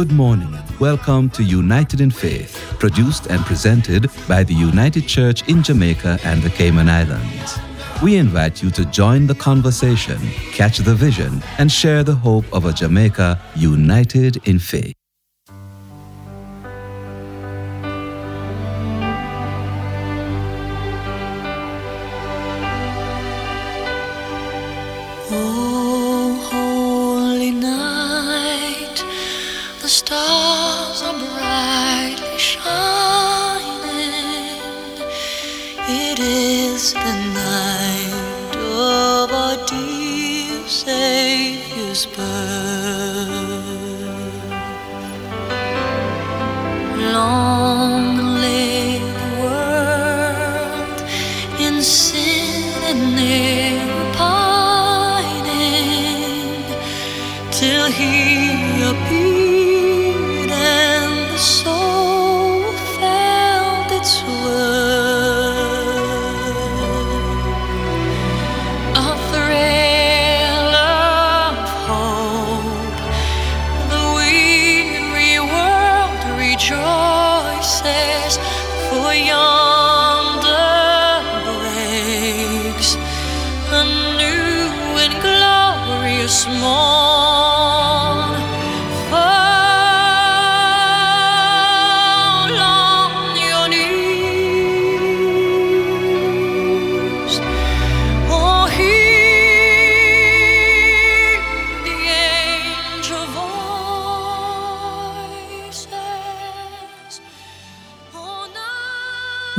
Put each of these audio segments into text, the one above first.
Good morning. Welcome to United in Faith, produced and presented by the United Church in Jamaica and the Cayman Islands. We invite you to join the conversation, catch the vision, and share the hope of a Jamaica united in faith. Stars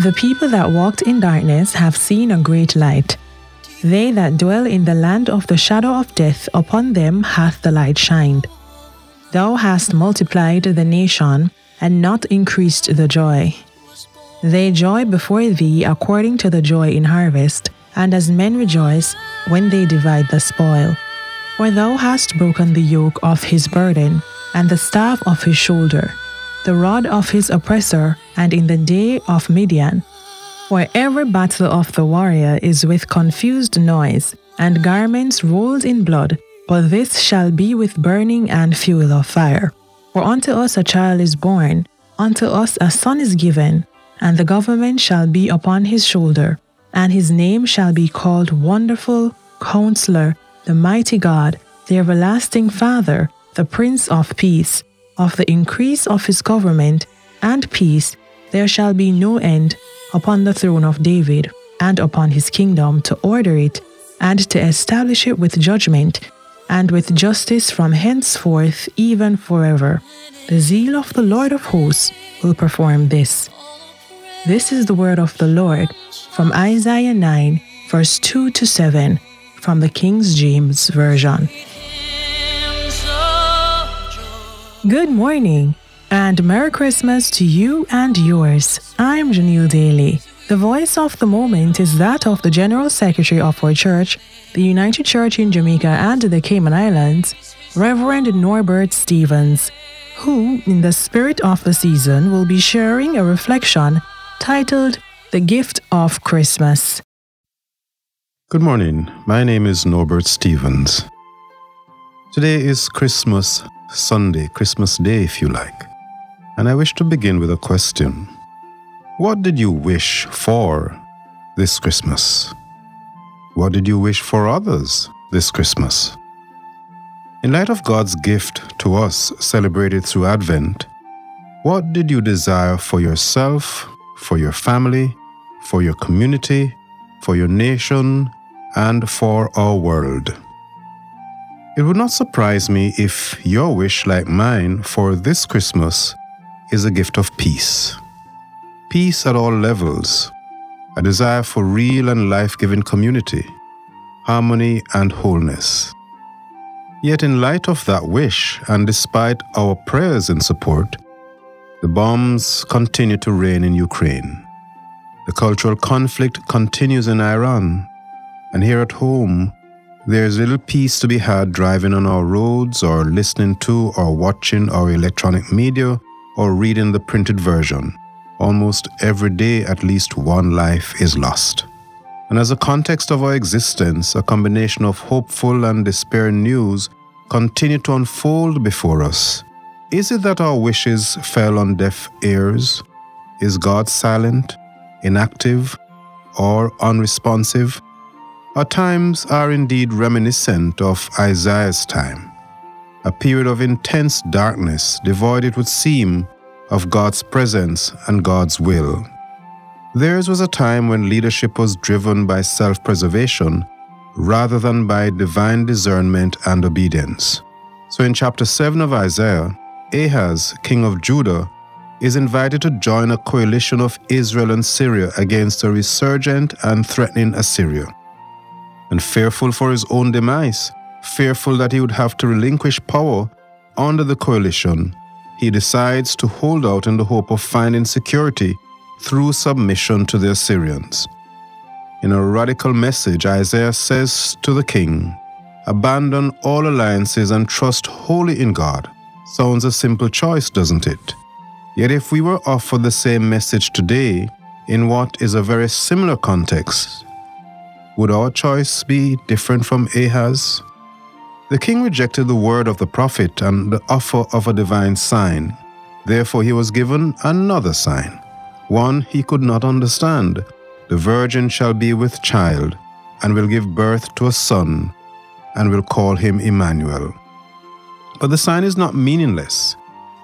The people that walked in darkness have seen a great light. They that dwell in the land of the shadow of death, upon them hath the light shined. Thou hast multiplied the nation, and not increased the joy. They joy before thee according to the joy in harvest, and as men rejoice when they divide the spoil. For thou hast broken the yoke of his burden, and the staff of his shoulder, the rod of his oppressor, and in the day of Midian. For every battle of the warrior is with confused noise, and garments rolled in blood, but this shall be with burning and fuel of fire. For unto us a child is born, unto us a son is given, and the government shall be upon his shoulder, and his name shall be called Wonderful, Counselor, the Mighty God, the Everlasting Father, the Prince of Peace. Of the increase of his government and peace there shall be no end upon the throne of David and upon his kingdom to order it and to establish it with judgment and with justice from henceforth even forever. The zeal of the Lord of hosts will perform this. This is the word of the Lord from Isaiah 9, verse 2 to 7, from the King James Version. Good morning and Merry Christmas to you and yours. I'm Janelle Daly. The voice of the moment is that of the General Secretary of our church, the United Church in Jamaica and the Cayman Islands, Reverend Norbert Stephens, who, in the spirit of the season, will be sharing a reflection titled The Gift of Christmas. Good morning. My name is Norbert Stephens. Today is Christmas Sunday, Christmas Day, if you like. And I wish to begin with a question What did you wish for this Christmas? What did you wish for others this Christmas? In light of God's gift to us celebrated through Advent, what did you desire for yourself, for your family, for your community, for your nation, and for our world? It would not surprise me if your wish, like mine, for this Christmas is a gift of peace. Peace at all levels, a desire for real and life giving community, harmony, and wholeness. Yet, in light of that wish, and despite our prayers in support, the bombs continue to rain in Ukraine. The cultural conflict continues in Iran. And here at home, there's little peace to be had driving on our roads or listening to or watching our electronic media or reading the printed version. Almost every day, at least one life is lost. And as a context of our existence, a combination of hopeful and despairing news continue to unfold before us, Is it that our wishes fell on deaf ears? Is God silent, inactive, or unresponsive? Our times are indeed reminiscent of Isaiah's time, a period of intense darkness, devoid, it would seem, of God's presence and God's will. Theirs was a time when leadership was driven by self preservation rather than by divine discernment and obedience. So in chapter 7 of Isaiah, Ahaz, king of Judah, is invited to join a coalition of Israel and Syria against a resurgent and threatening Assyria. And fearful for his own demise, fearful that he would have to relinquish power under the coalition, he decides to hold out in the hope of finding security through submission to the Assyrians. In a radical message, Isaiah says to the king, Abandon all alliances and trust wholly in God. Sounds a simple choice, doesn't it? Yet, if we were offered the same message today in what is a very similar context, would our choice be different from Ahaz? The king rejected the word of the prophet and the offer of a divine sign. Therefore, he was given another sign, one he could not understand the virgin shall be with child, and will give birth to a son, and will call him Emmanuel. But the sign is not meaningless.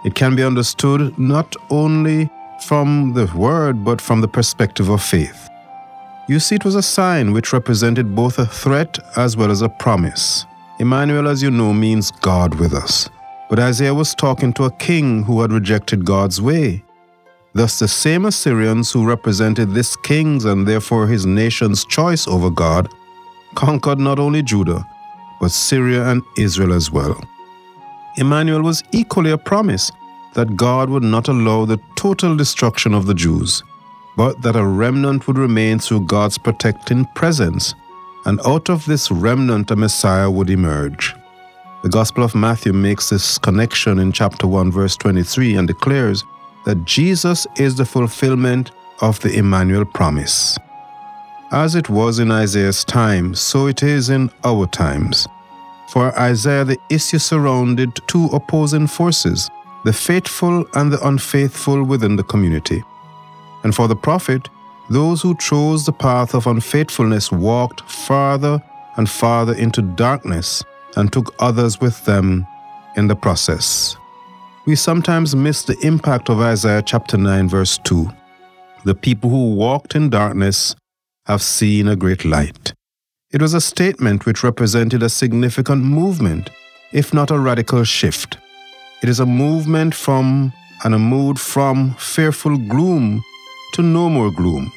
It can be understood not only from the word, but from the perspective of faith. You see, it was a sign which represented both a threat as well as a promise. Emmanuel, as you know, means God with us. But Isaiah was talking to a king who had rejected God's way. Thus, the same Assyrians who represented this king's and therefore his nation's choice over God conquered not only Judah, but Syria and Israel as well. Emmanuel was equally a promise that God would not allow the total destruction of the Jews, but that a remnant would remain through God's protecting presence, and out of this remnant a Messiah would emerge. The Gospel of Matthew makes this connection in chapter 1, verse 23, and declares that Jesus is the fulfillment of the Emmanuel promise. As it was in Isaiah's time, so it is in our times. For Isaiah, the issue surrounded two opposing forces the faithful and the unfaithful within the community. And for the prophet, those who chose the path of unfaithfulness walked farther and farther into darkness and took others with them in the process we sometimes miss the impact of Isaiah chapter 9, verse 2. The people who walked in darkness have seen a great light. It was a statement which represented a significant movement, if not a radical shift. It is a movement from and a mood from fearful gloom to no more gloom,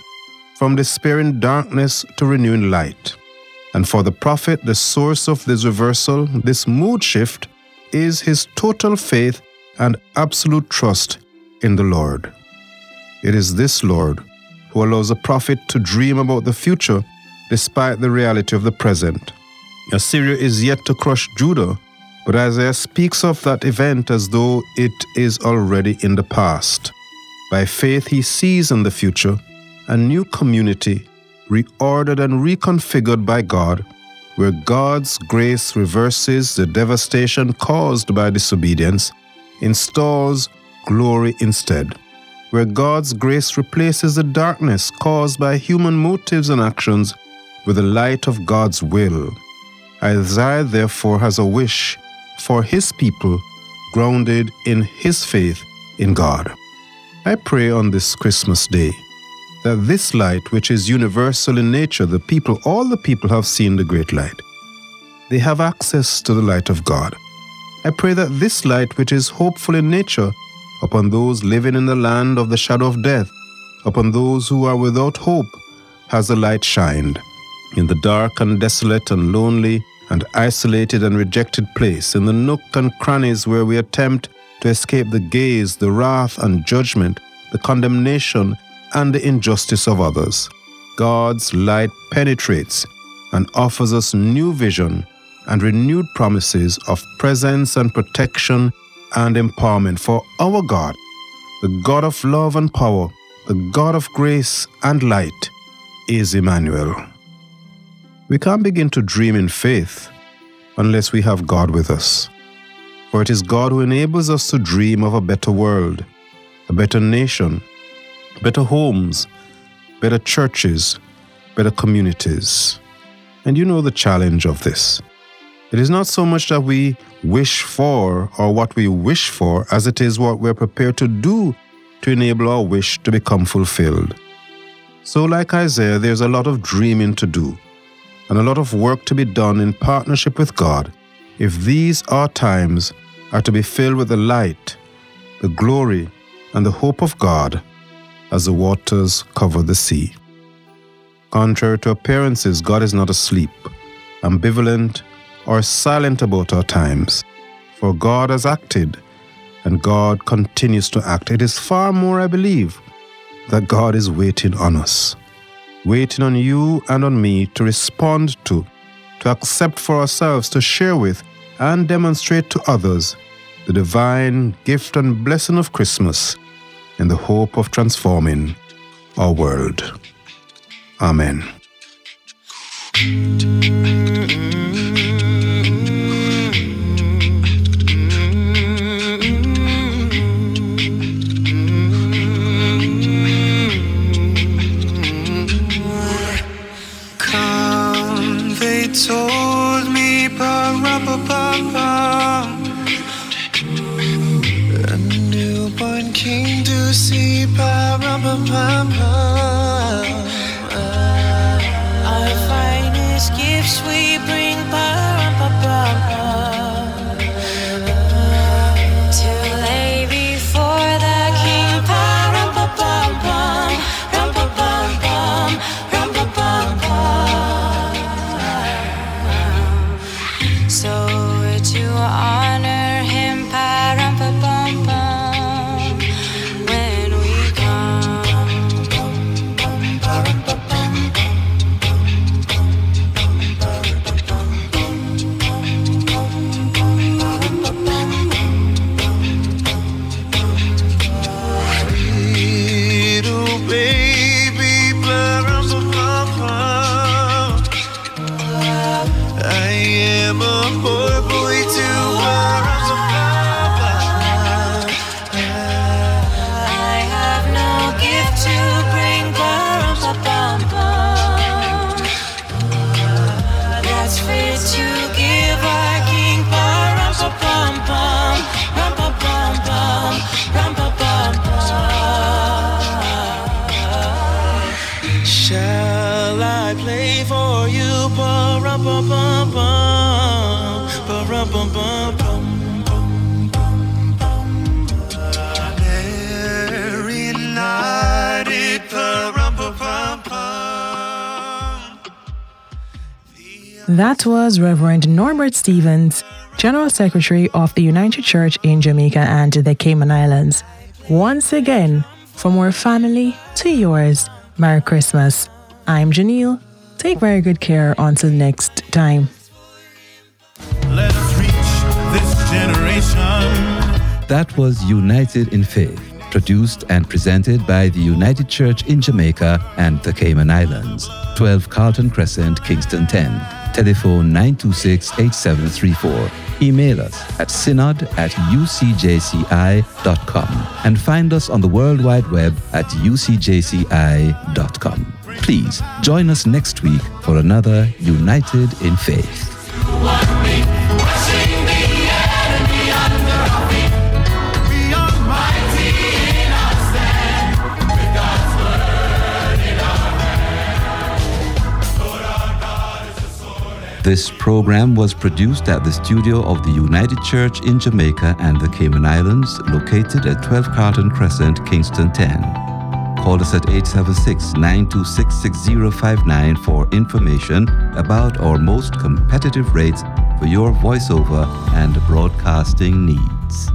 from despairing darkness to renewing light. And for the prophet, the source of this reversal, this mood shift, is his total faith and absolute trust in the Lord. It is this Lord who allows a prophet to dream about the future despite the reality of the present. Assyria is yet to crush Judah, but Isaiah speaks of that event as though it is already in the past. By faith, he sees in the future a new community reordered and reconfigured by God, where God's grace reverses the devastation caused by disobedience installs glory instead, where God's grace replaces the darkness caused by human motives and actions with the light of God's will. Isaiah therefore has a wish for his people grounded in his faith in God. I pray on this Christmas day that this light, which is universal in nature, the people, all the people have seen the great light. They have access to the light of God. I pray that this light, which is hopeful in nature, upon those living in the land of the shadow of death, upon those who are without hope, has the light shined. In the dark and desolate and lonely and isolated and rejected place, in the nook and crannies where we attempt to escape the gaze, the wrath and judgment, the condemnation and the injustice of others, God's light penetrates and offers us new vision and renewed promises of presence and protection and empowerment for our God, the God of love and power, the God of grace and light, is Emmanuel. We can't begin to dream in faith unless we have God with us. For it is God who enables us to dream of a better world, a better nation, better homes, better churches, better communities. And you know the challenge of this. It is not so much that we wish for or what we wish for as it is what we're prepared to do to enable our wish to become fulfilled. So, like Isaiah, there's a lot of dreaming to do and a lot of work to be done in partnership with God if these our times are to be filled with the light, the glory, and the hope of God as the waters cover the sea. Contrary to appearances, God is not asleep, ambivalent, or silent about our times. For God has acted, and God continues to act. It is far more, I believe, that God is waiting on us, waiting on you and on me to respond to, to accept for ourselves, to share with, and demonstrate to others the divine gift and blessing of Christmas in the hope of transforming our world. Amen. Ba-rum-ba-bum-bum. That was Reverend Norbert Stephens, General Secretary of the United Church in Jamaica and the Cayman Islands. Once again, from our family to yours, Merry Christmas. I'm Janelle. Take very good care until next time. Let us reach this generation. That was United in Faith, produced and presented by the United Church in Jamaica and the Cayman Islands. 12 Carlton Crescent, Kingston 10. Telephone 926-8734. Email us at synod at ucjci.com and find us on the World Wide Web at ucjci.com. Please join us next week for another United in Faith. This program was produced at the studio of the United Church in Jamaica and the Cayman Islands, located at 12 Carlton Crescent, Kingston 10. Call us at 876 926 6059 for information about our most competitive rates for your voiceover and broadcasting needs.